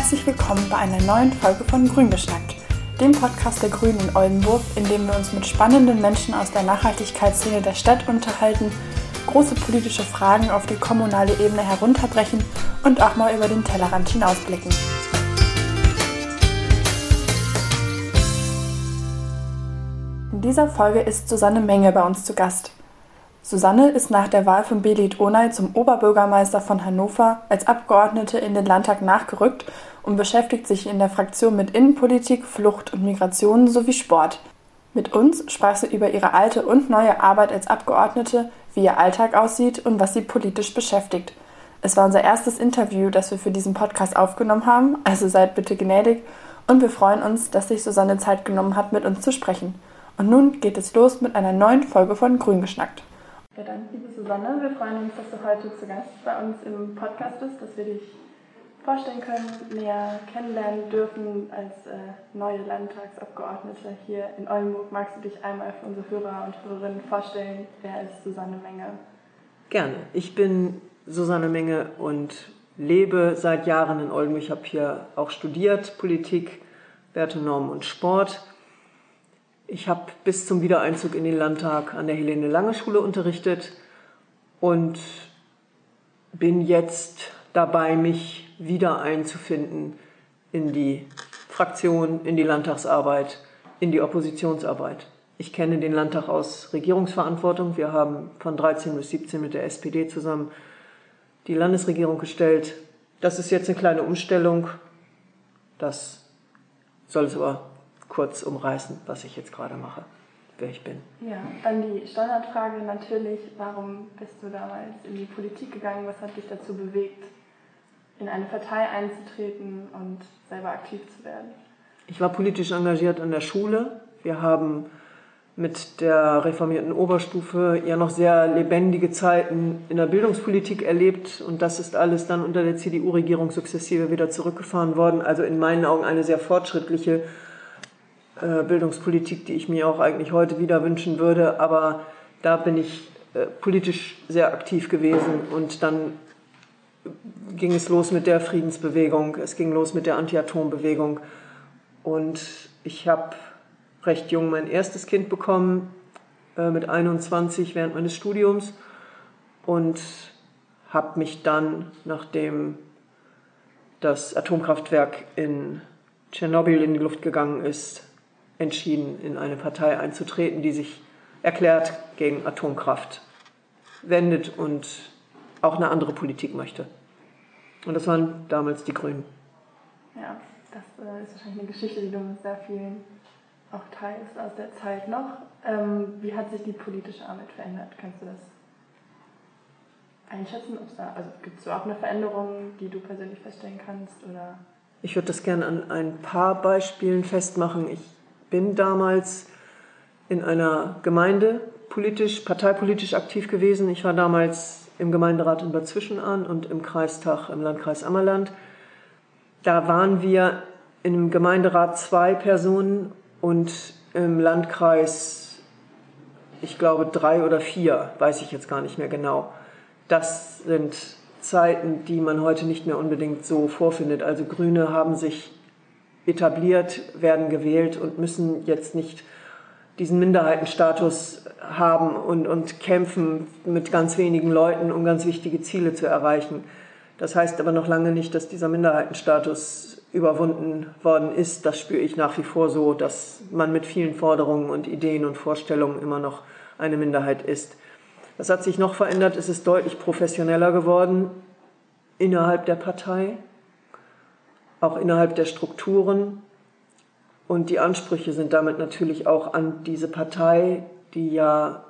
Herzlich willkommen bei einer neuen Folge von Grün geschnackt, dem Podcast der Grünen in Oldenburg, in dem wir uns mit spannenden Menschen aus der Nachhaltigkeitsszene der Stadt unterhalten, große politische Fragen auf die kommunale Ebene herunterbrechen und auch mal über den Tellerrand hinausblicken. In dieser Folge ist Susanne Menge bei uns zu Gast. Susanne ist nach der Wahl von Belit Onay zum Oberbürgermeister von Hannover als Abgeordnete in den Landtag nachgerückt und beschäftigt sich in der Fraktion mit Innenpolitik, Flucht und Migration sowie Sport. Mit uns sprach sie über ihre alte und neue Arbeit als Abgeordnete, wie ihr Alltag aussieht und was sie politisch beschäftigt. Es war unser erstes Interview, das wir für diesen Podcast aufgenommen haben, also seid bitte gnädig und wir freuen uns, dass sich Susanne Zeit genommen hat, mit uns zu sprechen. Und nun geht es los mit einer neuen Folge von Grün geschnackt. Ja, dann, liebe Susanne, wir freuen uns, dass du heute zu Gast bei uns im Podcast bist, dass wir dich vorstellen können, näher kennenlernen dürfen als äh, neue Landtagsabgeordnete hier in Oldenburg. Magst du dich einmal für unsere Hörer und Hörerinnen vorstellen? Wer ist Susanne Menge? Gerne. Ich bin Susanne Menge und lebe seit Jahren in Oldenburg. Ich habe hier auch studiert, Politik, Werte, Normen und Sport ich habe bis zum Wiedereinzug in den Landtag an der Helene Lange Schule unterrichtet und bin jetzt dabei, mich wieder einzufinden in die Fraktion, in die Landtagsarbeit, in die Oppositionsarbeit. Ich kenne den Landtag aus Regierungsverantwortung. Wir haben von 13 bis 17 mit der SPD zusammen die Landesregierung gestellt. Das ist jetzt eine kleine Umstellung. Das soll es aber kurz umreißen, was ich jetzt gerade mache, wer ich bin. Ja, dann die Standardfrage natürlich, warum bist du damals in die Politik gegangen? Was hat dich dazu bewegt, in eine Partei einzutreten und selber aktiv zu werden? Ich war politisch engagiert an der Schule. Wir haben mit der reformierten Oberstufe ja noch sehr lebendige Zeiten in der Bildungspolitik erlebt und das ist alles dann unter der CDU-Regierung sukzessive wieder zurückgefahren worden. Also in meinen Augen eine sehr fortschrittliche äh, Bildungspolitik, die ich mir auch eigentlich heute wieder wünschen würde. Aber da bin ich äh, politisch sehr aktiv gewesen und dann ging es los mit der Friedensbewegung, es ging los mit der Anti-Atom-Bewegung. Und ich habe recht jung mein erstes Kind bekommen, äh, mit 21 während meines Studiums und habe mich dann, nachdem das Atomkraftwerk in Tschernobyl in die Luft gegangen ist, entschieden, in eine Partei einzutreten, die sich erklärt gegen Atomkraft wendet und auch eine andere Politik möchte. Und das waren damals die Grünen. Ja, das äh, ist wahrscheinlich eine Geschichte, die du mit sehr vielen auch teilst aus der Zeit noch. Ähm, wie hat sich die politische Arbeit verändert? Kannst du das einschätzen? Da, also gibt es überhaupt eine Veränderung, die du persönlich feststellen kannst? Oder? Ich würde das gerne an ein paar Beispielen festmachen. Ich bin damals in einer Gemeinde politisch, parteipolitisch aktiv gewesen. Ich war damals im Gemeinderat in Bad Zwischenahn und im Kreistag im Landkreis Ammerland. Da waren wir im Gemeinderat zwei Personen und im Landkreis, ich glaube, drei oder vier, weiß ich jetzt gar nicht mehr genau. Das sind Zeiten, die man heute nicht mehr unbedingt so vorfindet. Also Grüne haben sich etabliert, werden gewählt und müssen jetzt nicht diesen Minderheitenstatus haben und, und kämpfen mit ganz wenigen Leuten, um ganz wichtige Ziele zu erreichen. Das heißt aber noch lange nicht, dass dieser Minderheitenstatus überwunden worden ist. Das spüre ich nach wie vor so, dass man mit vielen Forderungen und Ideen und Vorstellungen immer noch eine Minderheit ist. Was hat sich noch verändert? Es ist deutlich professioneller geworden innerhalb der Partei auch innerhalb der Strukturen. Und die Ansprüche sind damit natürlich auch an diese Partei, die ja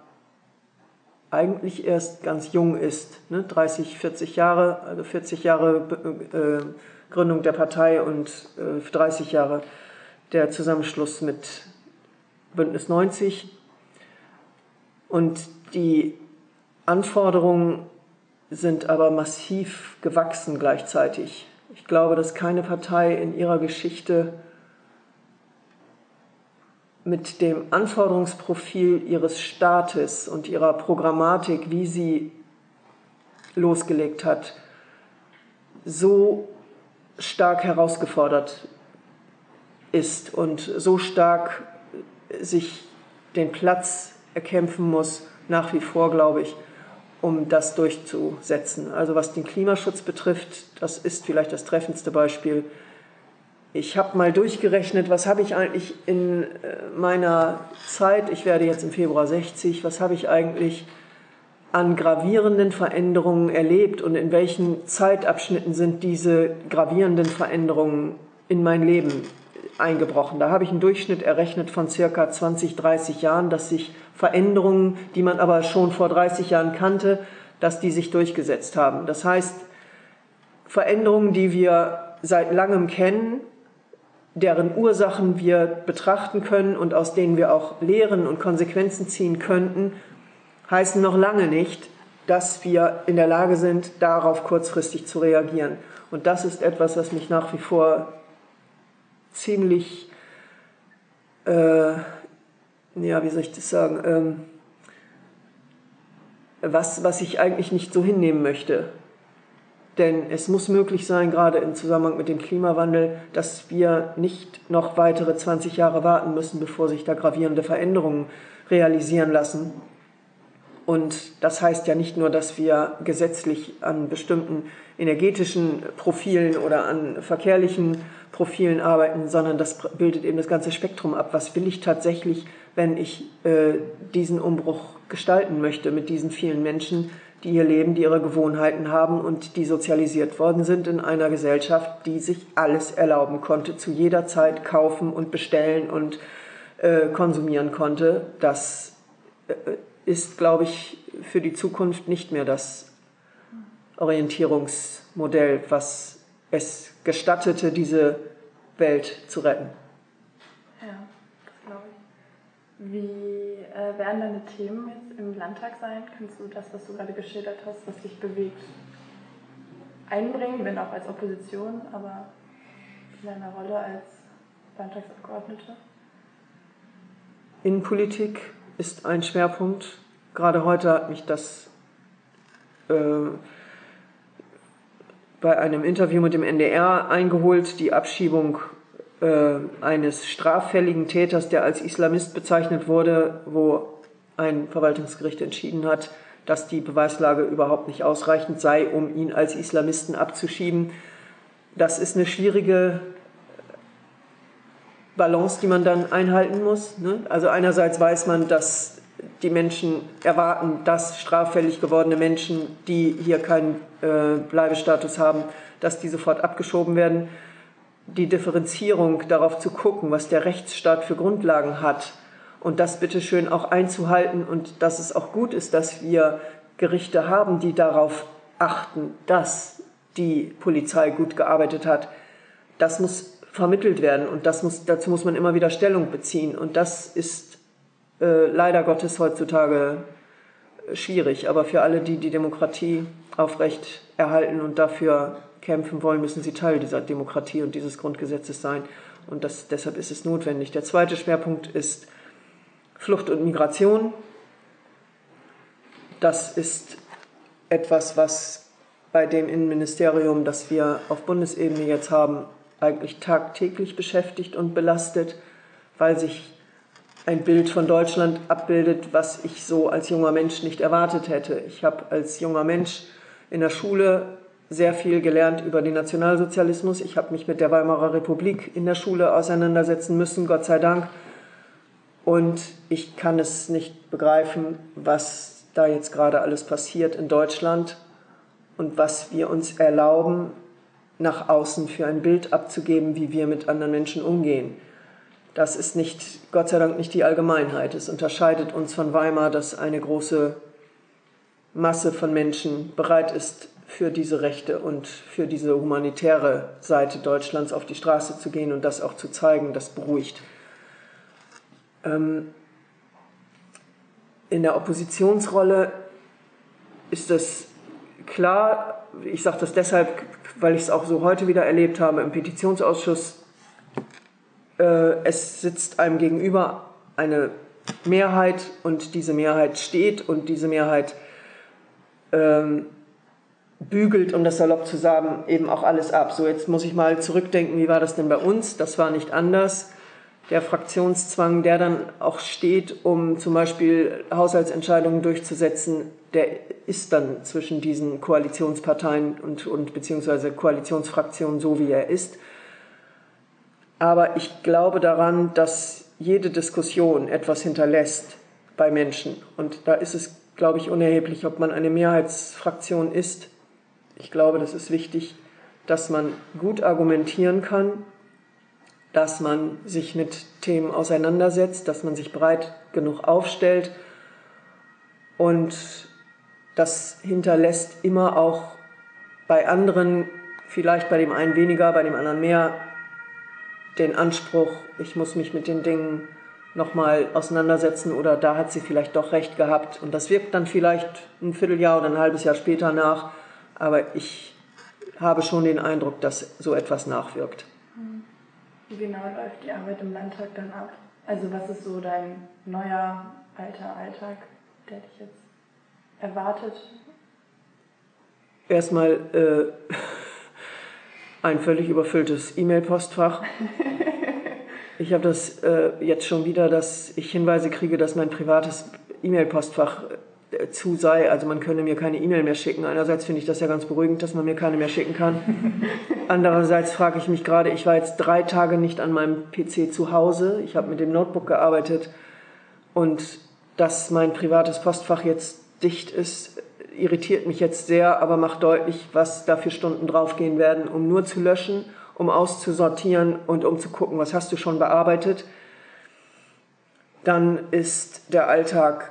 eigentlich erst ganz jung ist, ne? 30, 40 Jahre, also 40 Jahre äh, Gründung der Partei und äh, 30 Jahre der Zusammenschluss mit Bündnis 90. Und die Anforderungen sind aber massiv gewachsen gleichzeitig. Ich glaube, dass keine Partei in ihrer Geschichte mit dem Anforderungsprofil ihres Staates und ihrer Programmatik, wie sie losgelegt hat, so stark herausgefordert ist und so stark sich den Platz erkämpfen muss, nach wie vor, glaube ich, um das durchzusetzen. Also was den Klimaschutz betrifft, das ist vielleicht das treffendste Beispiel. Ich habe mal durchgerechnet, was habe ich eigentlich in äh, meiner Zeit, ich werde jetzt im Februar 60, was habe ich eigentlich an gravierenden Veränderungen erlebt und in welchen Zeitabschnitten sind diese gravierenden Veränderungen in mein Leben eingebrochen. Da habe ich einen Durchschnitt errechnet von circa 20, 30 Jahren, dass sich Veränderungen, die man aber schon vor 30 Jahren kannte, dass die sich durchgesetzt haben. Das heißt, Veränderungen, die wir seit langem kennen, deren Ursachen wir betrachten können und aus denen wir auch Lehren und Konsequenzen ziehen könnten, heißen noch lange nicht, dass wir in der Lage sind, darauf kurzfristig zu reagieren. Und das ist etwas, was mich nach wie vor ziemlich, äh, ja, wie soll ich das sagen, ähm, was, was ich eigentlich nicht so hinnehmen möchte. Denn es muss möglich sein, gerade im Zusammenhang mit dem Klimawandel, dass wir nicht noch weitere 20 Jahre warten müssen, bevor sich da gravierende Veränderungen realisieren lassen. Und das heißt ja nicht nur, dass wir gesetzlich an bestimmten energetischen Profilen oder an verkehrlichen Profilen arbeiten, sondern das bildet eben das ganze Spektrum ab. Was will ich tatsächlich, wenn ich äh, diesen Umbruch gestalten möchte mit diesen vielen Menschen, die hier leben, die ihre Gewohnheiten haben und die sozialisiert worden sind in einer Gesellschaft, die sich alles erlauben konnte, zu jeder Zeit kaufen und bestellen und äh, konsumieren konnte. Das äh, ist, glaube ich, für die Zukunft nicht mehr das Orientierungsmodell, was es gestattete, diese Welt zu retten. Ja, das glaube ich. Wie äh, werden deine Themen jetzt im Landtag sein? Kannst du das, was du gerade geschildert hast, was dich bewegt, einbringen, wenn auch als Opposition, aber in deiner Rolle als Landtagsabgeordnete? Innenpolitik ist ein Schwerpunkt. Gerade heute hat mich das äh, bei einem Interview mit dem NDR eingeholt, die Abschiebung äh, eines straffälligen Täters, der als Islamist bezeichnet wurde, wo ein Verwaltungsgericht entschieden hat, dass die Beweislage überhaupt nicht ausreichend sei, um ihn als Islamisten abzuschieben. Das ist eine schwierige Balance, die man dann einhalten muss. Ne? Also einerseits weiß man, dass die Menschen erwarten, dass straffällig gewordene Menschen, die hier keinen äh, Bleibestatus haben, dass die sofort abgeschoben werden. Die Differenzierung darauf zu gucken, was der Rechtsstaat für Grundlagen hat und das bitteschön auch einzuhalten und dass es auch gut ist, dass wir Gerichte haben, die darauf achten, dass die Polizei gut gearbeitet hat. Das muss vermittelt werden und das muss, dazu muss man immer wieder Stellung beziehen. Und das ist äh, leider Gottes heutzutage schwierig. Aber für alle, die die Demokratie aufrecht erhalten und dafür kämpfen wollen, müssen sie Teil dieser Demokratie und dieses Grundgesetzes sein. Und das, deshalb ist es notwendig. Der zweite Schwerpunkt ist Flucht und Migration. Das ist etwas, was bei dem Innenministerium, das wir auf Bundesebene jetzt haben, eigentlich tagtäglich beschäftigt und belastet, weil sich ein Bild von Deutschland abbildet, was ich so als junger Mensch nicht erwartet hätte. Ich habe als junger Mensch in der Schule sehr viel gelernt über den Nationalsozialismus. Ich habe mich mit der Weimarer Republik in der Schule auseinandersetzen müssen, Gott sei Dank. Und ich kann es nicht begreifen, was da jetzt gerade alles passiert in Deutschland und was wir uns erlauben, nach außen für ein Bild abzugeben, wie wir mit anderen Menschen umgehen. Das ist nicht, Gott sei Dank, nicht die Allgemeinheit. Es unterscheidet uns von Weimar, dass eine große Masse von Menschen bereit ist, für diese Rechte und für diese humanitäre Seite Deutschlands auf die Straße zu gehen und das auch zu zeigen, das beruhigt. Ähm, in der Oppositionsrolle ist es klar, ich sage das deshalb, weil ich es auch so heute wieder erlebt habe im Petitionsausschuss, äh, es sitzt einem gegenüber eine Mehrheit und diese Mehrheit steht und diese Mehrheit ähm, bügelt, um das salopp zu sagen, eben auch alles ab. So, jetzt muss ich mal zurückdenken, wie war das denn bei uns? Das war nicht anders. Der Fraktionszwang, der dann auch steht, um zum Beispiel Haushaltsentscheidungen durchzusetzen, der ist dann zwischen diesen Koalitionsparteien und, und beziehungsweise Koalitionsfraktionen so, wie er ist. Aber ich glaube daran, dass jede Diskussion etwas hinterlässt bei Menschen. Und da ist es, glaube ich, unerheblich, ob man eine Mehrheitsfraktion ist. Ich glaube, das ist wichtig, dass man gut argumentieren kann, dass man sich mit Themen auseinandersetzt, dass man sich breit genug aufstellt. Und das hinterlässt immer auch bei anderen, vielleicht bei dem einen weniger, bei dem anderen mehr, den Anspruch, ich muss mich mit den Dingen nochmal auseinandersetzen oder da hat sie vielleicht doch recht gehabt. Und das wirkt dann vielleicht ein Vierteljahr oder ein halbes Jahr später nach. Aber ich habe schon den Eindruck, dass so etwas nachwirkt. Wie genau läuft die Arbeit im Landtag dann ab? Also was ist so dein neuer alter Alltag, der dich jetzt erwartet? Erstmal äh, ein völlig überfülltes E-Mail-Postfach. Ich habe das äh, jetzt schon wieder, dass ich Hinweise kriege, dass mein privates E-Mail-Postfach zu sei. Also man könne mir keine E-Mail mehr schicken. Einerseits finde ich das ja ganz beruhigend, dass man mir keine mehr schicken kann. Andererseits frage ich mich gerade, ich war jetzt drei Tage nicht an meinem PC zu Hause. Ich habe mit dem Notebook gearbeitet und dass mein privates Postfach jetzt dicht ist, irritiert mich jetzt sehr, aber macht deutlich, was da für Stunden draufgehen werden, um nur zu löschen um auszusortieren und um zu gucken, was hast du schon bearbeitet. Dann ist der Alltag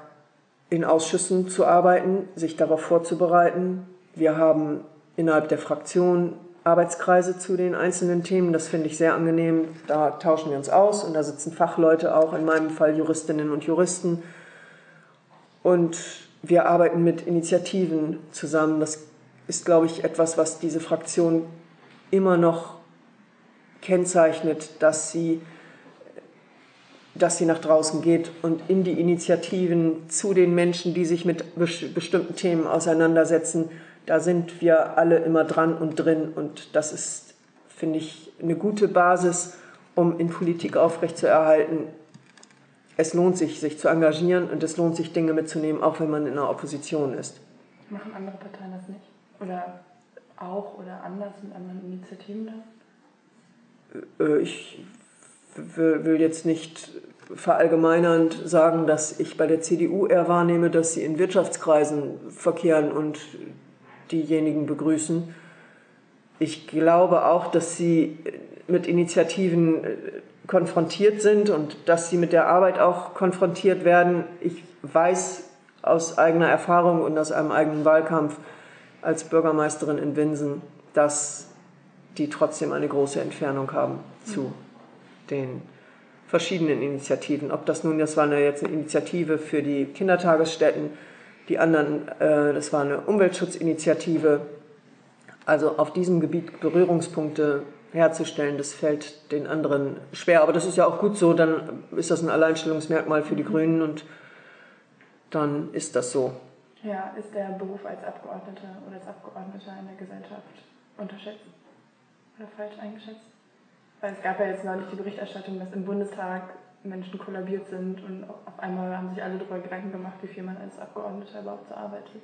in Ausschüssen zu arbeiten, sich darauf vorzubereiten. Wir haben innerhalb der Fraktion Arbeitskreise zu den einzelnen Themen. Das finde ich sehr angenehm. Da tauschen wir uns aus und da sitzen Fachleute auch, in meinem Fall Juristinnen und Juristen. Und wir arbeiten mit Initiativen zusammen. Das ist, glaube ich, etwas, was diese Fraktion immer noch kennzeichnet, dass sie, dass sie nach draußen geht und in die Initiativen zu den Menschen, die sich mit bestimmten Themen auseinandersetzen, da sind wir alle immer dran und drin und das ist, finde ich, eine gute Basis, um in Politik aufrechtzuerhalten. Es lohnt sich, sich zu engagieren und es lohnt sich, Dinge mitzunehmen, auch wenn man in der Opposition ist. Machen andere Parteien das nicht? Oder auch oder anders mit anderen Initiativen dann? Äh, ich will jetzt nicht verallgemeinernd sagen, dass ich bei der CDU eher wahrnehme, dass sie in Wirtschaftskreisen verkehren und diejenigen begrüßen. Ich glaube auch, dass sie mit Initiativen äh, konfrontiert sind und dass sie mit der Arbeit auch konfrontiert werden. Ich weiß aus eigener Erfahrung und aus einem eigenen Wahlkampf als Bürgermeisterin in Winsen, dass die trotzdem eine große Entfernung haben zu den verschiedenen Initiativen. Ob das nun, das war eine, jetzt eine Initiative für die Kindertagesstätten, die anderen, äh, das war eine Umweltschutzinitiative. Also auf diesem Gebiet Berührungspunkte herzustellen, das fällt den anderen schwer. Aber das ist ja auch gut so, dann ist das ein Alleinstellungsmerkmal für die Grünen und dann ist das so. Ja, ist der Beruf als Abgeordneter oder als Abgeordneter in der Gesellschaft unterschätzt? oder falsch eingeschätzt? Weil es gab ja jetzt neulich die Berichterstattung, dass im Bundestag Menschen kollabiert sind und auf einmal haben sich alle darüber Gedanken gemacht, wie viel man als Abgeordneter überhaupt so arbeitet.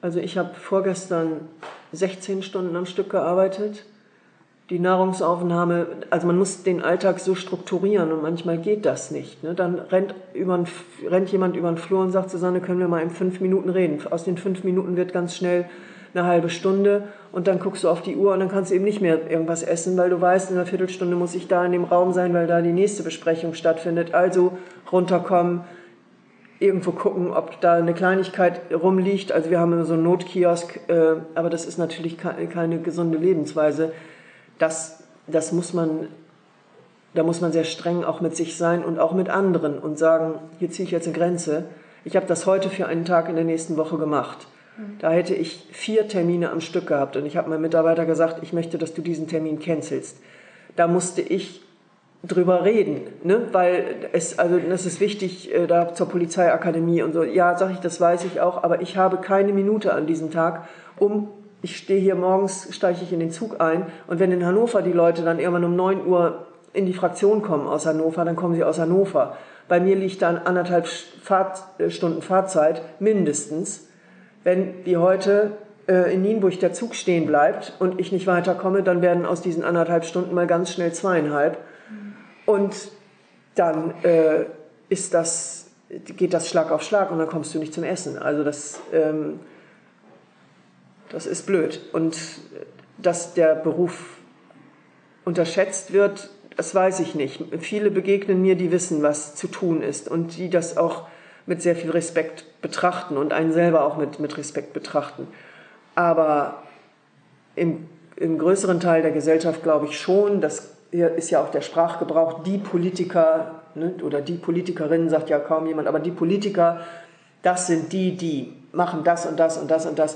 also ich habe vorgestern 16 Stunden am Stück gearbeitet. Die Nahrungsaufnahme, also man muss den Alltag so strukturieren und manchmal geht das nicht. Ne? Dann rennt, über, rennt jemand über den Flur und sagt, Susanne, können wir mal in fünf Minuten reden. Aus den fünf Minuten wird ganz schnell eine halbe Stunde und dann guckst du auf die Uhr und dann kannst du eben nicht mehr irgendwas essen, weil du weißt, in einer Viertelstunde muss ich da in dem Raum sein, weil da die nächste Besprechung stattfindet. Also runterkommen, irgendwo gucken, ob da eine Kleinigkeit rumliegt. Also wir haben so einen Notkiosk, äh, aber das ist natürlich keine gesunde Lebensweise. Das, das muss man, da muss man sehr streng auch mit sich sein und auch mit anderen und sagen, hier ziehe ich jetzt eine Grenze. Ich habe das heute für einen Tag in der nächsten Woche gemacht. Da hätte ich vier Termine am Stück gehabt und ich habe meinem Mitarbeiter gesagt, ich möchte, dass du diesen Termin cancelst. Da musste ich drüber reden, ne? weil es, also das ist wichtig, äh, da zur Polizeiakademie und so. Ja, sag ich, das weiß ich auch, aber ich habe keine Minute an diesem Tag, um, ich stehe hier morgens, steige ich in den Zug ein und wenn in Hannover die Leute dann irgendwann um 9 Uhr in die Fraktion kommen aus Hannover, dann kommen sie aus Hannover. Bei mir liegt dann anderthalb Fahrt, äh, Stunden Fahrzeit mindestens. Wenn wie heute äh, in Nienburg der Zug stehen bleibt und ich nicht weiterkomme, dann werden aus diesen anderthalb Stunden mal ganz schnell zweieinhalb. Und dann äh, ist das, geht das Schlag auf Schlag und dann kommst du nicht zum Essen. Also das, ähm, das ist blöd. Und dass der Beruf unterschätzt wird, das weiß ich nicht. Viele begegnen mir, die wissen, was zu tun ist und die das auch mit sehr viel Respekt betrachten und einen selber auch mit, mit Respekt betrachten. Aber im, im größeren Teil der Gesellschaft glaube ich schon, das ist ja auch der Sprachgebrauch, die Politiker ne, oder die Politikerinnen sagt ja kaum jemand, aber die Politiker, das sind die, die machen das und das und das und das.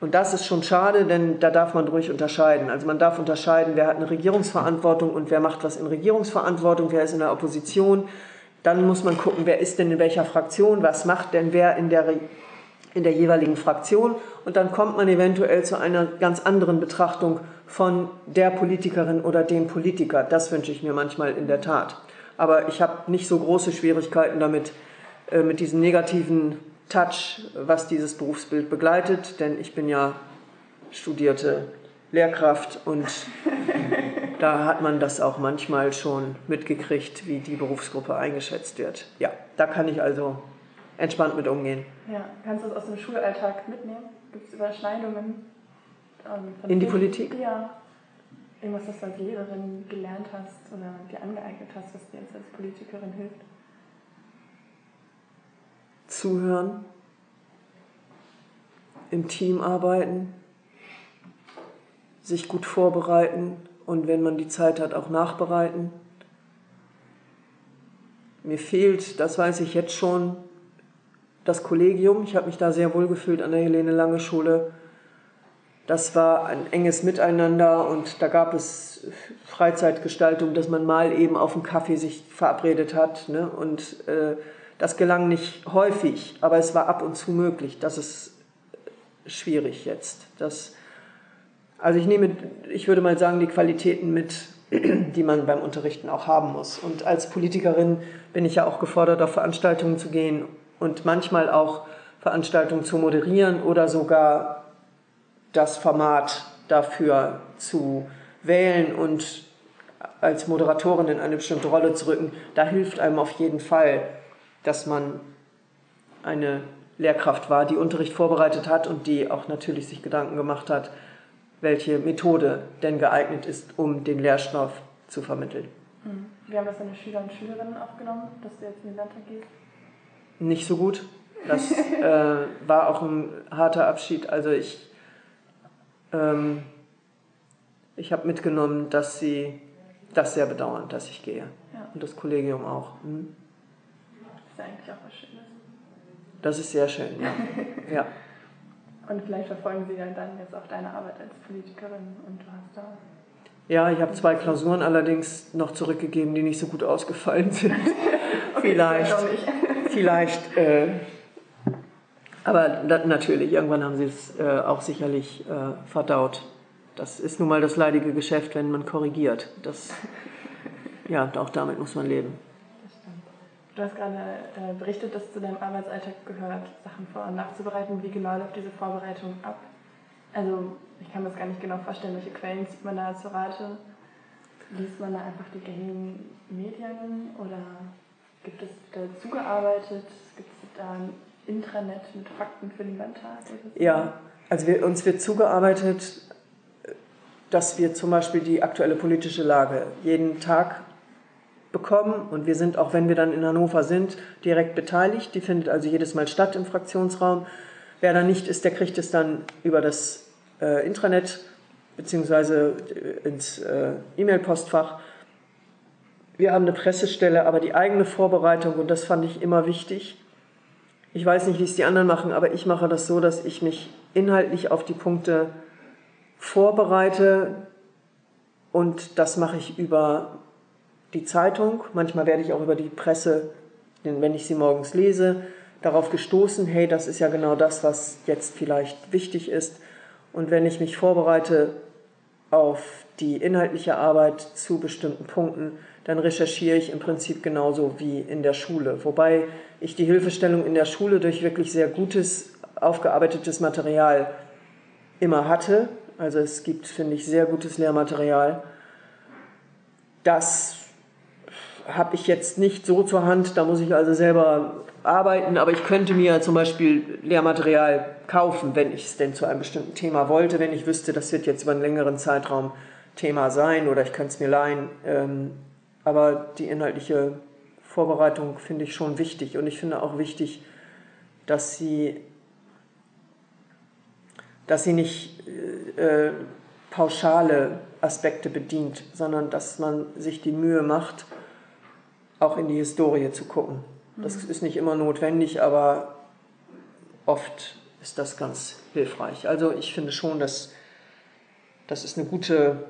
Und das ist schon schade, denn da darf man ruhig unterscheiden. Also man darf unterscheiden, wer hat eine Regierungsverantwortung und wer macht was in Regierungsverantwortung, wer ist in der Opposition. Dann muss man gucken, wer ist denn in welcher Fraktion, was macht denn wer in der, in der jeweiligen Fraktion. Und dann kommt man eventuell zu einer ganz anderen Betrachtung von der Politikerin oder dem Politiker. Das wünsche ich mir manchmal in der Tat. Aber ich habe nicht so große Schwierigkeiten damit, äh, mit diesen negativen Touch, was dieses Berufsbild begleitet, denn ich bin ja studierte Lehrkraft und da hat man das auch manchmal schon mitgekriegt, wie die Berufsgruppe eingeschätzt wird. Ja, da kann ich also entspannt mit umgehen. Ja, kannst du das aus dem Schulalltag mitnehmen? Gibt es Überschneidungen? Ähm, In die Politik? Ja. Irgendwas, was du als Lehrerin gelernt hast oder dir angeeignet hast, was dir jetzt als Politikerin hilft? zuhören, im Team arbeiten, sich gut vorbereiten und wenn man die Zeit hat, auch nachbereiten. Mir fehlt, das weiß ich jetzt schon, das Kollegium. Ich habe mich da sehr wohl gefühlt an der Helene Lange Schule. Das war ein enges Miteinander und da gab es Freizeitgestaltung, dass man mal eben auf dem Kaffee sich verabredet hat ne? und äh, das gelang nicht häufig, aber es war ab und zu möglich. Das ist schwierig jetzt. Das, also ich nehme, ich würde mal sagen, die Qualitäten mit, die man beim Unterrichten auch haben muss. Und als Politikerin bin ich ja auch gefordert, auf Veranstaltungen zu gehen und manchmal auch Veranstaltungen zu moderieren oder sogar das Format dafür zu wählen und als Moderatorin in eine bestimmte Rolle zu rücken. Da hilft einem auf jeden Fall dass man eine Lehrkraft war, die Unterricht vorbereitet hat und die auch natürlich sich Gedanken gemacht hat, welche Methode denn geeignet ist, um den Lehrstoff zu vermitteln. Hm. Wie haben das deine Schüler und Schülerinnen aufgenommen, dass du jetzt in den Landtag gehst? Nicht so gut. Das äh, war auch ein harter Abschied. Also ich, ähm, ich habe mitgenommen, dass sie das sehr bedauern, dass ich gehe. Ja. Und das Kollegium auch. Hm ist eigentlich auch was Schönes. Das ist sehr schön, ja. ja. Und vielleicht verfolgen Sie ja dann jetzt auch deine Arbeit als Politikerin und du hast da. Ja, ich habe zwei Klausuren allerdings noch zurückgegeben, die nicht so gut ausgefallen sind. okay, vielleicht. vielleicht. Äh, aber da, natürlich, irgendwann haben sie es äh, auch sicherlich äh, verdaut. Das ist nun mal das leidige Geschäft, wenn man korrigiert. Das, ja, auch damit muss man leben. Du hast gerade äh, berichtet, dass zu deinem Arbeitsalltag gehört, Sachen vor- und nachzubereiten. Wie genau läuft diese Vorbereitung ab? Also, ich kann mir das gar nicht genau vorstellen, welche Quellen zieht man da zu Rate? Liest man da einfach die gängigen Medien oder gibt es da zugearbeitet? Gibt es da ein Intranet mit Fakten für den Landtag? Ja, also wir, uns wird zugearbeitet, dass wir zum Beispiel die aktuelle politische Lage jeden Tag bekommen und wir sind, auch wenn wir dann in Hannover sind, direkt beteiligt. Die findet also jedes Mal statt im Fraktionsraum. Wer da nicht ist, der kriegt es dann über das äh, Intranet beziehungsweise äh, ins äh, E-Mail-Postfach. Wir haben eine Pressestelle, aber die eigene Vorbereitung, und das fand ich immer wichtig. Ich weiß nicht, wie es die anderen machen, aber ich mache das so, dass ich mich inhaltlich auf die Punkte vorbereite und das mache ich über die Zeitung, manchmal werde ich auch über die Presse, wenn ich sie morgens lese, darauf gestoßen, hey, das ist ja genau das, was jetzt vielleicht wichtig ist. Und wenn ich mich vorbereite auf die inhaltliche Arbeit zu bestimmten Punkten, dann recherchiere ich im Prinzip genauso wie in der Schule. Wobei ich die Hilfestellung in der Schule durch wirklich sehr gutes, aufgearbeitetes Material immer hatte. Also es gibt, finde ich, sehr gutes Lehrmaterial. Das habe ich jetzt nicht so zur Hand, da muss ich also selber arbeiten, aber ich könnte mir zum Beispiel Lehrmaterial kaufen, wenn ich es denn zu einem bestimmten Thema wollte, wenn ich wüsste, das wird jetzt über einen längeren Zeitraum Thema sein oder ich könnte es mir leihen. Ähm, aber die inhaltliche Vorbereitung finde ich schon wichtig und ich finde auch wichtig, dass sie, dass sie nicht äh, äh pauschale Aspekte bedient, sondern dass man sich die Mühe macht, auch in die Historie zu gucken. Das mhm. ist nicht immer notwendig, aber oft ist das ganz hilfreich. Also ich finde schon, dass das ist eine gute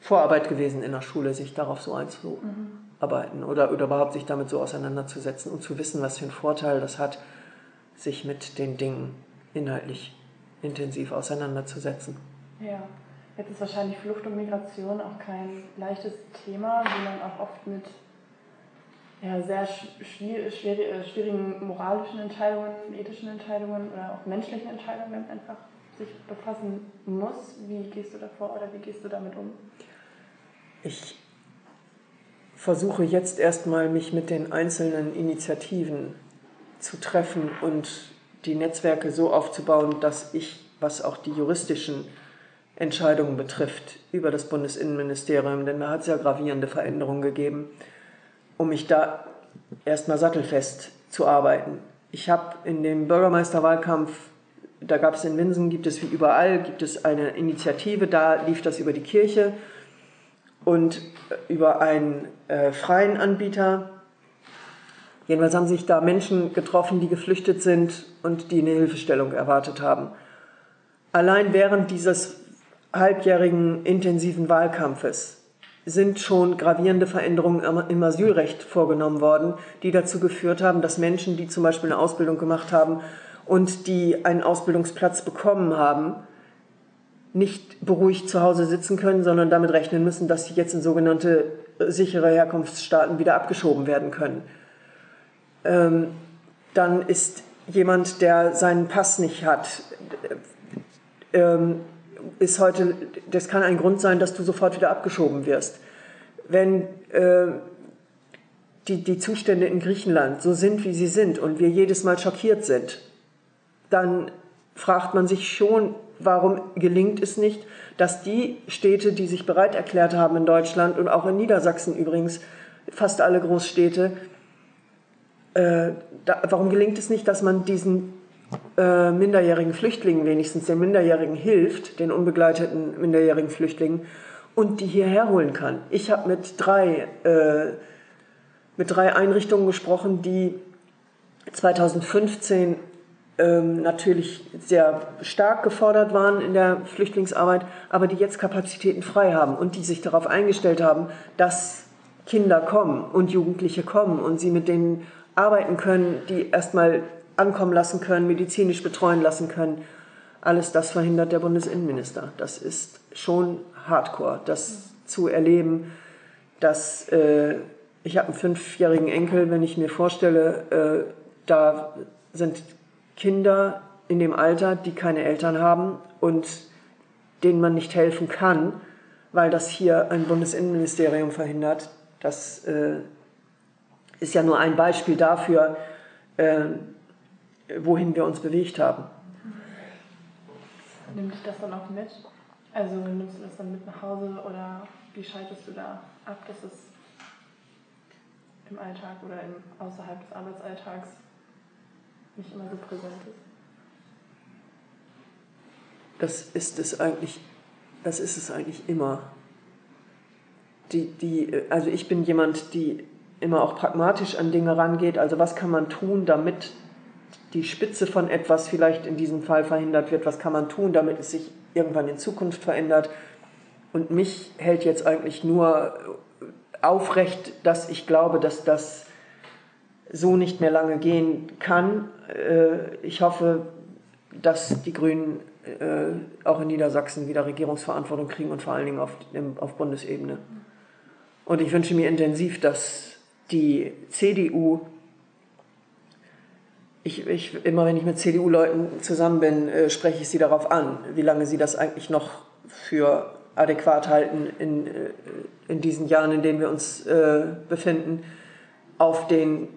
Vorarbeit gewesen in der Schule, sich darauf so einzuarbeiten oder, oder überhaupt sich damit so auseinanderzusetzen und zu wissen, was für einen Vorteil das hat, sich mit den Dingen inhaltlich intensiv auseinanderzusetzen. Ja, jetzt ist wahrscheinlich Flucht und Migration auch kein leichtes Thema, sondern auch oft mit ja, sehr äh, schwierigen moralischen Entscheidungen, ethischen Entscheidungen oder auch menschlichen Entscheidungen einfach sich befassen muss. Wie gehst du davor oder wie gehst du damit um? Ich versuche jetzt erstmal mich mit den einzelnen Initiativen zu treffen und die Netzwerke so aufzubauen, dass ich, was auch die juristischen Entscheidungen betrifft, über das Bundesinnenministerium, denn da hat es ja gravierende Veränderungen gegeben, um mich da erstmal sattelfest zu arbeiten. Ich habe in dem Bürgermeisterwahlkampf, da gab es in Winsen, gibt es wie überall, gibt es eine Initiative, da lief das über die Kirche und über einen äh, freien Anbieter. Jedenfalls haben sich da Menschen getroffen, die geflüchtet sind und die eine Hilfestellung erwartet haben. Allein während dieses halbjährigen intensiven Wahlkampfes sind schon gravierende Veränderungen im Asylrecht vorgenommen worden, die dazu geführt haben, dass Menschen, die zum Beispiel eine Ausbildung gemacht haben und die einen Ausbildungsplatz bekommen haben, nicht beruhigt zu Hause sitzen können, sondern damit rechnen müssen, dass sie jetzt in sogenannte äh, sichere Herkunftsstaaten wieder abgeschoben werden können. Ähm, dann ist jemand, der seinen Pass nicht hat, äh, ähm, ist heute, das kann ein Grund sein, dass du sofort wieder abgeschoben wirst. Wenn äh, die, die Zustände in Griechenland so sind, wie sie sind und wir jedes Mal schockiert sind, dann fragt man sich schon, warum gelingt es nicht, dass die Städte, die sich bereit erklärt haben in Deutschland und auch in Niedersachsen übrigens, fast alle Großstädte, äh, da, warum gelingt es nicht, dass man diesen äh, minderjährigen Flüchtlingen wenigstens, den Minderjährigen hilft, den unbegleiteten minderjährigen Flüchtlingen, und die hierher holen kann. Ich habe mit drei, äh, mit drei Einrichtungen gesprochen, die 2015 ähm, natürlich sehr stark gefordert waren in der Flüchtlingsarbeit, aber die jetzt Kapazitäten frei haben und die sich darauf eingestellt haben, dass Kinder kommen und Jugendliche kommen und sie mit denen arbeiten können, die erstmal ankommen lassen können, medizinisch betreuen lassen können. Alles das verhindert der Bundesinnenminister. Das ist schon hardcore, das zu erleben, dass äh, ich habe einen fünfjährigen Enkel, wenn ich mir vorstelle, äh, da sind Kinder in dem Alter, die keine Eltern haben und denen man nicht helfen kann, weil das hier ein Bundesinnenministerium verhindert. Das äh, ist ja nur ein Beispiel dafür, äh, wohin wir uns bewegt haben. Nimmt dich das dann auch mit? Also nimmst du das dann mit nach Hause oder wie schaltest du da ab, dass es im Alltag oder im, außerhalb des Arbeitsalltags nicht immer so präsent ist? Das ist es eigentlich, das ist es eigentlich immer. Die, die, also ich bin jemand, die immer auch pragmatisch an Dinge rangeht. Also was kann man tun, damit die Spitze von etwas vielleicht in diesem Fall verhindert wird? Was kann man tun, damit es sich irgendwann in Zukunft verändert? Und mich hält jetzt eigentlich nur aufrecht, dass ich glaube, dass das so nicht mehr lange gehen kann. Äh, ich hoffe, dass die Grünen äh, auch in Niedersachsen wieder Regierungsverantwortung kriegen und vor allen Dingen auf, auf Bundesebene. Und ich wünsche mir intensiv, dass die CDU, ich, ich, immer wenn ich mit CDU-Leuten zusammen bin, äh, spreche ich sie darauf an, wie lange sie das eigentlich noch für adäquat halten in, äh, in diesen Jahren, in denen wir uns äh, befinden, auf den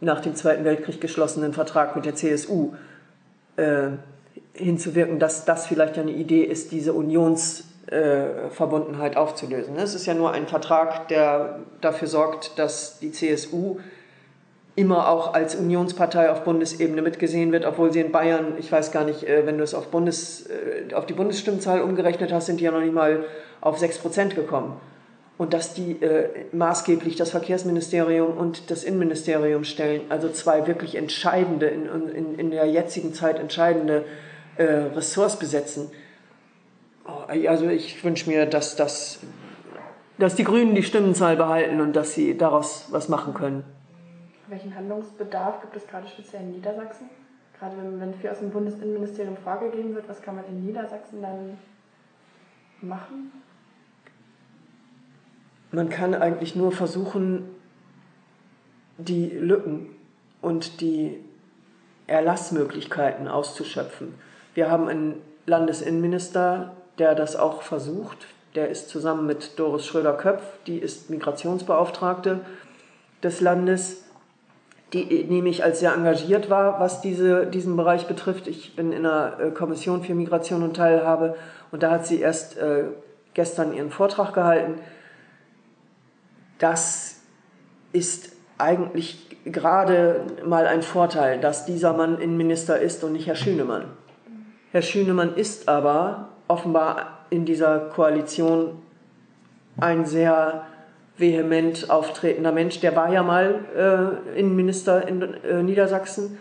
nach dem Zweiten Weltkrieg geschlossenen Vertrag mit der CSU äh, hinzuwirken, dass das vielleicht eine Idee ist, diese Unionsverbundenheit äh, aufzulösen. Es ist ja nur ein Vertrag, der dafür sorgt, dass die CSU immer auch als Unionspartei auf Bundesebene mitgesehen wird, obwohl sie in Bayern, ich weiß gar nicht, äh, wenn du es auf, Bundes, äh, auf die Bundesstimmzahl umgerechnet hast, sind die ja noch nicht mal auf 6 Prozent gekommen. Und dass die äh, maßgeblich das Verkehrsministerium und das Innenministerium stellen, also zwei wirklich entscheidende, in, in, in der jetzigen Zeit entscheidende äh, Ressorts besetzen. Oh, also ich wünsche mir, dass, dass, dass die Grünen die Stimmenzahl behalten und dass sie daraus was machen können. Welchen Handlungsbedarf gibt es gerade speziell in Niedersachsen? Gerade wenn, wenn viel aus dem Bundesinnenministerium vorgegeben wird, was kann man in Niedersachsen dann machen? Man kann eigentlich nur versuchen, die Lücken und die Erlassmöglichkeiten auszuschöpfen. Wir haben einen Landesinnenminister, der das auch versucht. Der ist zusammen mit Doris Schröder-Köpf, die ist Migrationsbeauftragte des Landes, die nämlich als sehr engagiert war, was diese, diesen Bereich betrifft. Ich bin in einer äh, Kommission für Migration und Teilhabe und da hat sie erst äh, gestern ihren Vortrag gehalten. Das ist eigentlich gerade mal ein Vorteil, dass dieser Mann Innenminister ist und nicht Herr Schünemann. Herr Schünemann ist aber offenbar in dieser Koalition ein sehr vehement auftretender Mensch. Der war ja mal äh, Innenminister in äh, Niedersachsen.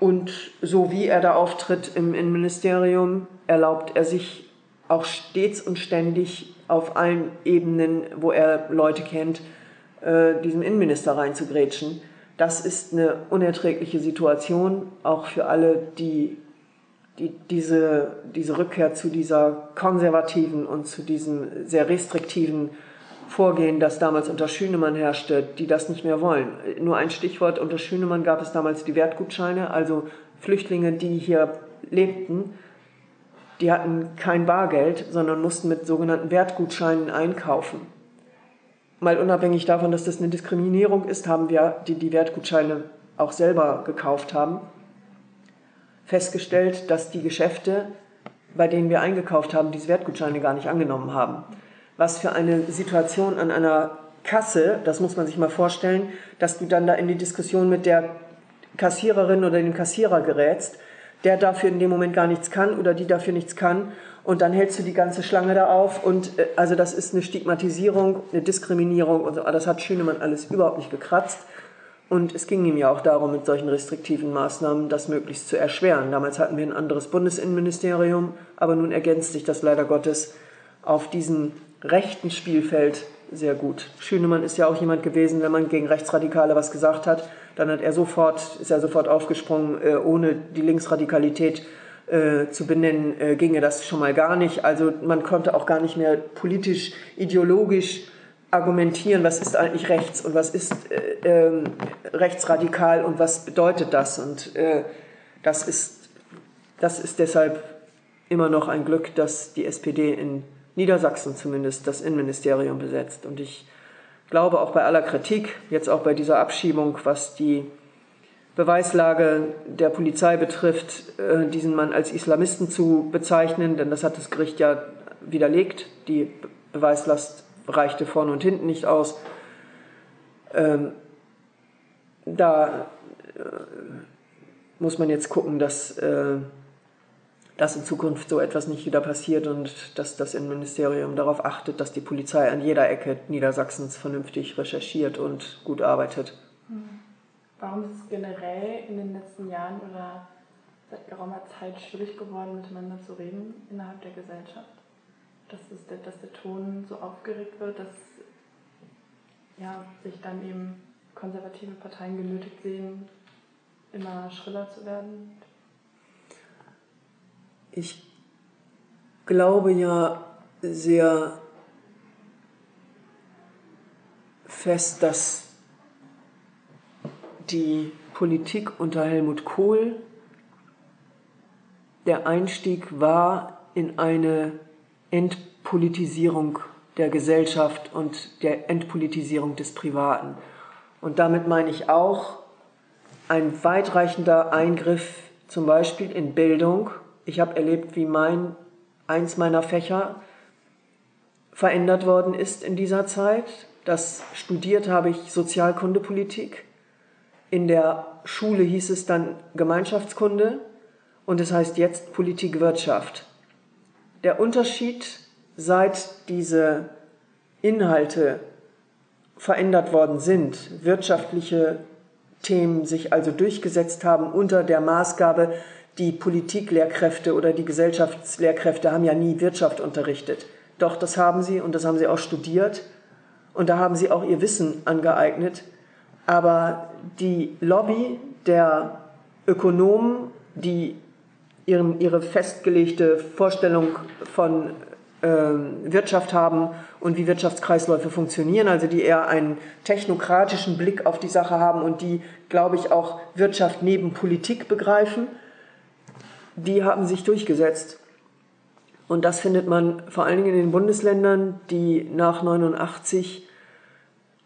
Und so wie er da auftritt im Innenministerium, erlaubt er sich auch stets und ständig auf allen Ebenen, wo er Leute kennt, äh, diesem Innenminister reinzugrätschen. Das ist eine unerträgliche Situation, auch für alle, die die, diese, diese Rückkehr zu dieser konservativen und zu diesem sehr restriktiven Vorgehen, das damals unter Schünemann herrschte, die das nicht mehr wollen. Nur ein Stichwort, unter Schünemann gab es damals die Wertgutscheine, also Flüchtlinge, die hier lebten, die hatten kein Bargeld, sondern mussten mit sogenannten Wertgutscheinen einkaufen. Mal unabhängig davon, dass das eine Diskriminierung ist, haben wir, die die Wertgutscheine auch selber gekauft haben, festgestellt, dass die Geschäfte, bei denen wir eingekauft haben, diese Wertgutscheine gar nicht angenommen haben. Was für eine Situation an einer Kasse, das muss man sich mal vorstellen, dass du dann da in die Diskussion mit der Kassiererin oder dem Kassierer gerätst, der dafür in dem Moment gar nichts kann oder die dafür nichts kann und dann hältst du die ganze Schlange da auf und äh, also das ist eine Stigmatisierung, eine Diskriminierung und so. Das hat Schönemann alles überhaupt nicht gekratzt. Und es ging ihm ja auch darum, mit solchen restriktiven Maßnahmen das möglichst zu erschweren. Damals hatten wir ein anderes Bundesinnenministerium, aber nun ergänzt sich das leider Gottes auf diesem rechten Spielfeld sehr gut. Schönemann ist ja auch jemand gewesen, wenn man gegen Rechtsradikale was gesagt hat, dann hat er sofort, ist er sofort aufgesprungen, äh, ohne die Linksradikalität äh, zu benennen, äh, ginge das schon mal gar nicht. Also man konnte auch gar nicht mehr politisch, ideologisch argumentieren, was ist eigentlich rechts und was ist äh, ähm, rechtsradikal und was bedeutet das. Und äh, das, ist, das ist deshalb immer noch ein Glück, dass die SPD in Niedersachsen zumindest das Innenministerium besetzt. Und ich glaube auch bei aller Kritik, jetzt auch bei dieser Abschiebung, was die Beweislage der Polizei betrifft, äh, diesen Mann als Islamisten zu bezeichnen, denn das hat das Gericht ja widerlegt. Die Beweislast reichte vorne und hinten nicht aus. Ähm, da äh, muss man jetzt gucken, dass, äh, dass in Zukunft so etwas nicht wieder passiert und dass das Innenministerium darauf achtet, dass die Polizei an jeder Ecke Niedersachsens vernünftig recherchiert und gut arbeitet. Hm. Warum ist es generell in den letzten Jahren oder seit geraumer Zeit schwierig geworden, miteinander zu reden innerhalb der Gesellschaft? dass, es, dass der Ton so aufgeregt wird, dass ja, sich dann eben konservative Parteien genötigt sehen, immer schriller zu werden? Ich glaube ja sehr fest, dass die Politik unter Helmut Kohl der Einstieg war in eine Entpolitisierung der Gesellschaft und der Entpolitisierung des Privaten. Und damit meine ich auch ein weitreichender Eingriff zum Beispiel in Bildung. Ich habe erlebt, wie mein, eins meiner Fächer verändert worden ist in dieser Zeit. Das studiert habe ich Sozialkundepolitik. In der Schule hieß es dann Gemeinschaftskunde und es heißt jetzt Politik Wirtschaft. Der Unterschied, seit diese Inhalte verändert worden sind, wirtschaftliche Themen sich also durchgesetzt haben unter der Maßgabe, die Politiklehrkräfte oder die Gesellschaftslehrkräfte haben ja nie Wirtschaft unterrichtet. Doch, das haben sie und das haben sie auch studiert und da haben sie auch ihr Wissen angeeignet. Aber die Lobby der Ökonomen, die ihren, ihre festgelegte Vorstellung von äh, Wirtschaft haben und wie Wirtschaftskreisläufe funktionieren, also die eher einen technokratischen Blick auf die Sache haben und die, glaube ich, auch Wirtschaft neben Politik begreifen, die haben sich durchgesetzt. Und das findet man vor allen Dingen in den Bundesländern, die nach 89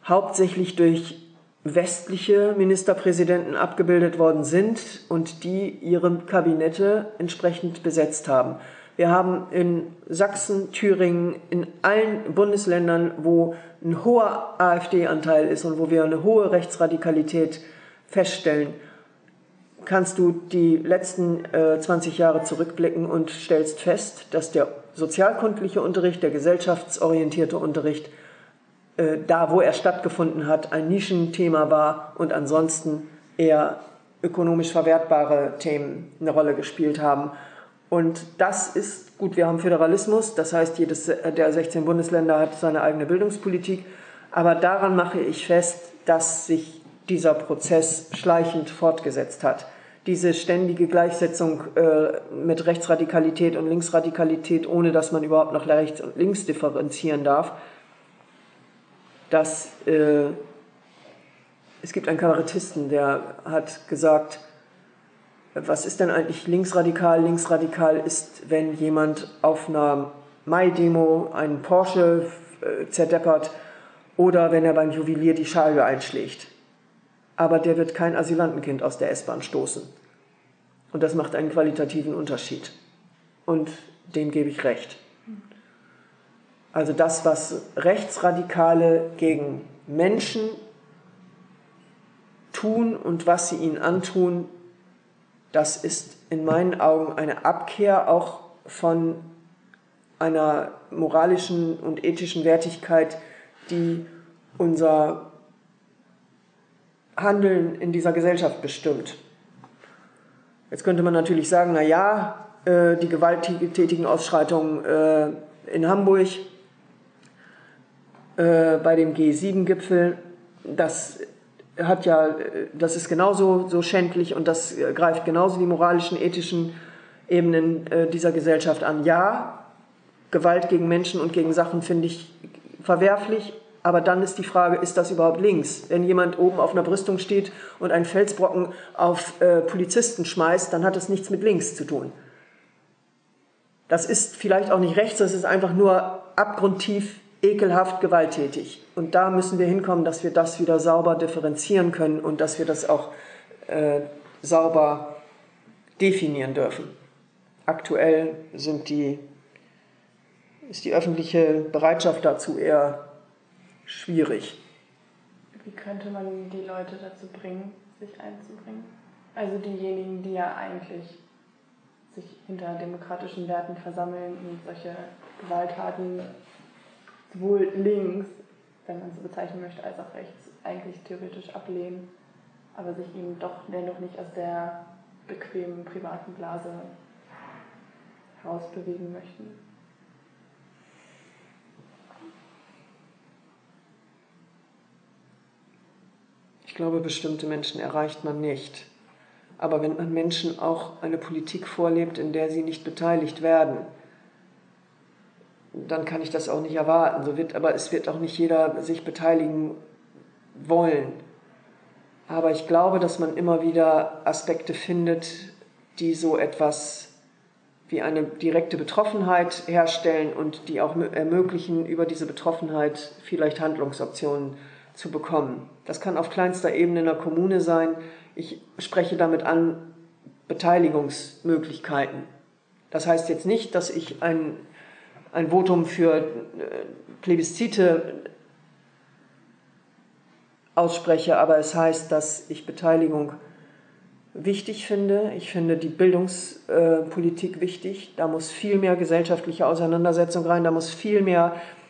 hauptsächlich durch westliche Ministerpräsidenten abgebildet worden sind und die ihre Kabinette entsprechend besetzt haben. Wir haben in Sachsen, Thüringen, in allen Bundesländern, wo ein hoher AfD-Anteil ist und wo wir eine hohe Rechtsradikalität feststellen, kannst du die letzten äh, 20 Jahre zurückblicken und stellst fest, dass der sozialkundliche Unterricht, der gesellschaftsorientierte Unterricht, äh, da wo er stattgefunden hat, ein Nischenthema war und ansonsten eher ökonomisch verwertbare Themen eine Rolle gespielt haben. Und das ist gut, wir haben Föderalismus, das heißt, jedes der 16 Bundesländer hat seine eigene Bildungspolitik. Aber daran mache ich fest, dass sich dieser Prozess schleichend fortgesetzt hat. Diese ständige Gleichsetzung äh, mit Rechtsradikalität und Linksradikalität, ohne dass man überhaupt noch rechts und links differenzieren darf, dass äh, es gibt einen Kabarettisten, der hat gesagt, was ist denn eigentlich linksradikal? Linksradikal ist, wenn jemand auf einer Mai-Demo einen Porsche äh, zerdeppert oder wenn er beim Juwelier die Scheibe einschlägt. Aber der wird kein Asylantenkind aus der S-Bahn stoßen. Und das macht einen qualitativen Unterschied. Und dem gebe ich recht. Also das, was Rechtsradikale gegen Menschen tun und was sie ihnen antun, das ist in meinen Augen eine Abkehr auch von einer moralischen und ethischen Wertigkeit, die unser Handeln in dieser Gesellschaft bestimmt. Jetzt könnte man natürlich sagen, na ja, äh, die gewalttätigen Ausschreitungen äh, in Hamburg äh, bei dem G7-Gipfel, das hat ja, das ist genauso so schändlich und das greift genauso die moralischen, ethischen Ebenen dieser Gesellschaft an. Ja, Gewalt gegen Menschen und gegen Sachen finde ich verwerflich, aber dann ist die Frage, ist das überhaupt links? Wenn jemand oben auf einer Brüstung steht und einen Felsbrocken auf äh, Polizisten schmeißt, dann hat das nichts mit links zu tun. Das ist vielleicht auch nicht rechts, das ist einfach nur abgrundtief ekelhaft gewalttätig. Und da müssen wir hinkommen, dass wir das wieder sauber differenzieren können und dass wir das auch äh, sauber definieren dürfen. Aktuell sind die, ist die öffentliche Bereitschaft dazu eher schwierig. Wie könnte man die Leute dazu bringen, sich einzubringen? Also diejenigen, die ja eigentlich sich hinter demokratischen Werten versammeln und solche Gewalttaten sowohl links, wenn man so bezeichnen möchte, als auch rechts eigentlich theoretisch ablehnen, aber sich eben doch dennoch nicht aus der bequemen privaten Blase herausbewegen möchten. Ich glaube, bestimmte Menschen erreicht man nicht. Aber wenn man Menschen auch eine Politik vorlebt, in der sie nicht beteiligt werden, dann kann ich das auch nicht erwarten. So wird, aber es wird auch nicht jeder sich beteiligen wollen. Aber ich glaube, dass man immer wieder Aspekte findet, die so etwas wie eine direkte Betroffenheit herstellen und die auch ermöglichen, über diese Betroffenheit vielleicht Handlungsoptionen zu bekommen. Das kann auf kleinster Ebene in der Kommune sein. Ich spreche damit an Beteiligungsmöglichkeiten. Das heißt jetzt nicht, dass ich ein, ein Votum für äh, Plebiszite ausspreche, aber es heißt, dass ich Beteiligung wichtig finde. Ich finde die Bildungspolitik wichtig. Da muss viel mehr gesellschaftliche Auseinandersetzung rein, da muss viel mehr äh,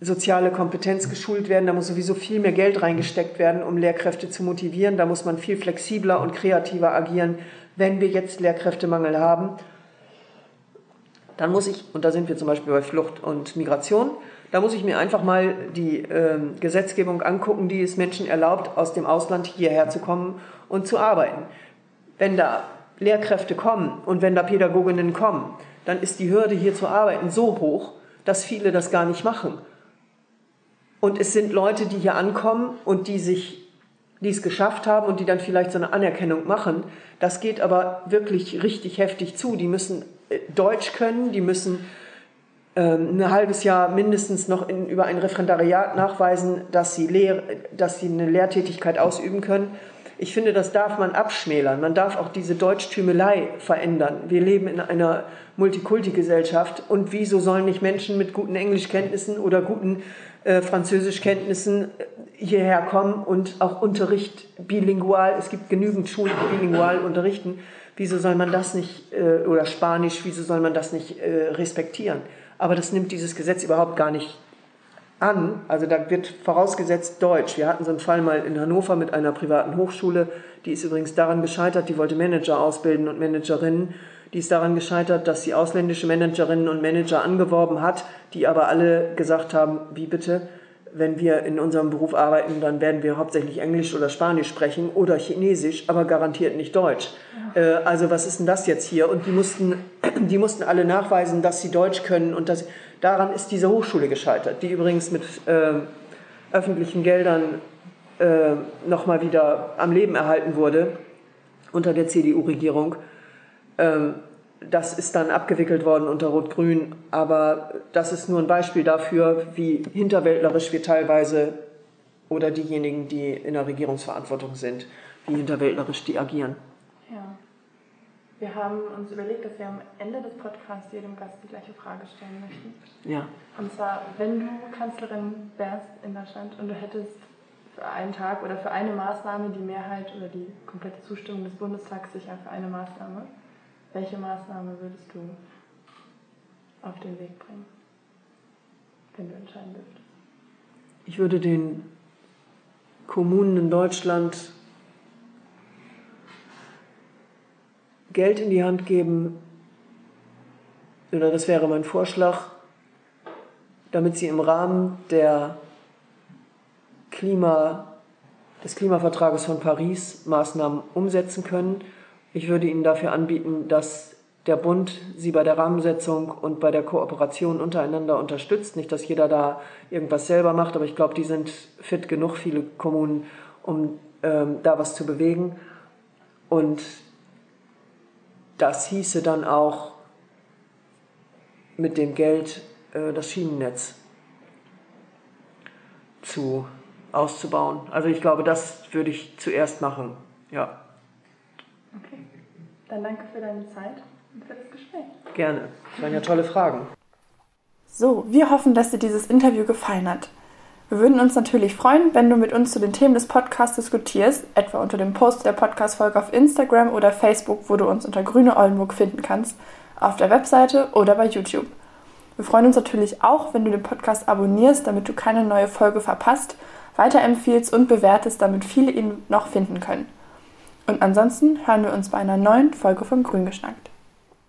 soziale Kompetenz geschult werden, da muss sowieso viel mehr Geld reingesteckt werden, um Lehrkräfte zu motivieren. Da muss man viel flexibler und kreativer agieren, wenn wir jetzt Lehrkräftemangel haben. Dann muss ich, und da sind wir zum Beispiel bei Flucht und Migration, da muss ich mir einfach mal die äh, Gesetzgebung angucken, die es Menschen erlaubt, aus dem Ausland hierher zu kommen und zu arbeiten. Wenn da Lehrkräfte kommen und wenn da Pädagoginnen kommen, dann ist die Hürde hier zu arbeiten so hoch, dass viele das gar nicht machen. Und es sind Leute, die hier ankommen und die sich die es geschafft haben und die dann vielleicht so eine Anerkennung machen. Das geht aber wirklich richtig heftig zu. Die müssen äh, Deutsch können, die müssen ähm, ein halbes Jahr mindestens noch in, über ein Referendariat nachweisen, dass sie, Lehr dass sie eine Lehrtätigkeit ausüben können. Ich finde, das darf man abschmälern. Man darf auch diese Deutschtümelei verändern. Wir leben in einer Multikulti-Gesellschaft und wieso sollen nicht Menschen mit guten Englischkenntnissen oder guten äh, Französischkenntnissen äh, hierher kommen und auch Unterricht bilingual, es gibt genügend Schulen, die bilingual unterrichten. Wieso soll man das nicht, äh, oder Spanisch, wieso soll man das nicht äh, respektieren? aber das nimmt dieses Gesetz überhaupt gar nicht an. Also da wird vorausgesetzt Deutsch. Wir hatten so einen Fall mal in Hannover mit einer privaten Hochschule, die ist übrigens daran gescheitert, die wollte Manager ausbilden und Managerinnen. Die ist daran gescheitert, dass sie ausländische Managerinnen und Manager angeworben hat, die aber alle gesagt haben, wie bitte, wenn wir in unserem Beruf arbeiten, dann werden wir hauptsächlich Englisch oder Spanisch sprechen oder Chinesisch, aber garantiert nicht Deutsch. Äh, also was ist denn das jetzt hier? Und die mussten, die mussten alle nachweisen, dass sie Deutsch können und das, daran ist diese Hochschule gescheitert, die übrigens mit äh, öffentlichen Geldern äh, nochmal wieder am Leben erhalten wurde unter der CDU-Regierung. Ähm, das ist dann abgewickelt worden unter Rot-Grün, aber das ist nur ein Beispiel dafür, wie hinterwäldlerisch wir teilweise oder diejenigen, die in der Regierungsverantwortung sind, wie hinterwäldlerisch die agieren. Wir haben uns überlegt, dass wir am Ende des Podcasts jedem Gast die gleiche Frage stellen möchten. Ja. Und zwar, wenn du Kanzlerin wärst in Deutschland und du hättest für einen Tag oder für eine Maßnahme die Mehrheit oder die komplette Zustimmung des Bundestags sicher für eine Maßnahme, welche Maßnahme würdest du auf den Weg bringen, wenn du entscheiden dürftest? Ich würde den Kommunen in Deutschland Geld in die Hand geben, oder das wäre mein Vorschlag, damit sie im Rahmen der Klima, des Klimavertrages von Paris Maßnahmen umsetzen können ich würde Ihnen dafür anbieten, dass der Bund Sie bei der Rahmensetzung und bei der Kooperation untereinander unterstützt. Nicht, dass jeder da irgendwas selber macht, aber ich glaube, die sind fit genug, viele Kommunen, um ähm, da was zu bewegen. Und das hieße dann auch mit dem Geld äh, das Schienennetz zu auszubauen. Also ich glaube, das würde ich zuerst machen. Ja. Okay. Dann danke für deine Zeit und für das Gespräch. Gerne. Das waren ja tolle Fragen. So, wir hoffen, dass dir dieses Interview gefallen hat. Wir würden uns natürlich freuen, wenn du mit uns zu den Themen des Podcasts diskutierst, etwa unter dem Post der Podcast-Folge auf Instagram oder Facebook, wo du uns unter Grüne Oldenburg finden kannst, auf der Webseite oder bei YouTube. Wir freuen uns natürlich auch, wenn du den Podcast abonnierst, damit du keine neue Folge verpasst, weiterempfiehlst und bewertest, damit viele ihn noch finden können. Und ansonsten hören wir uns bei einer neuen Folge von Grün geschnackt.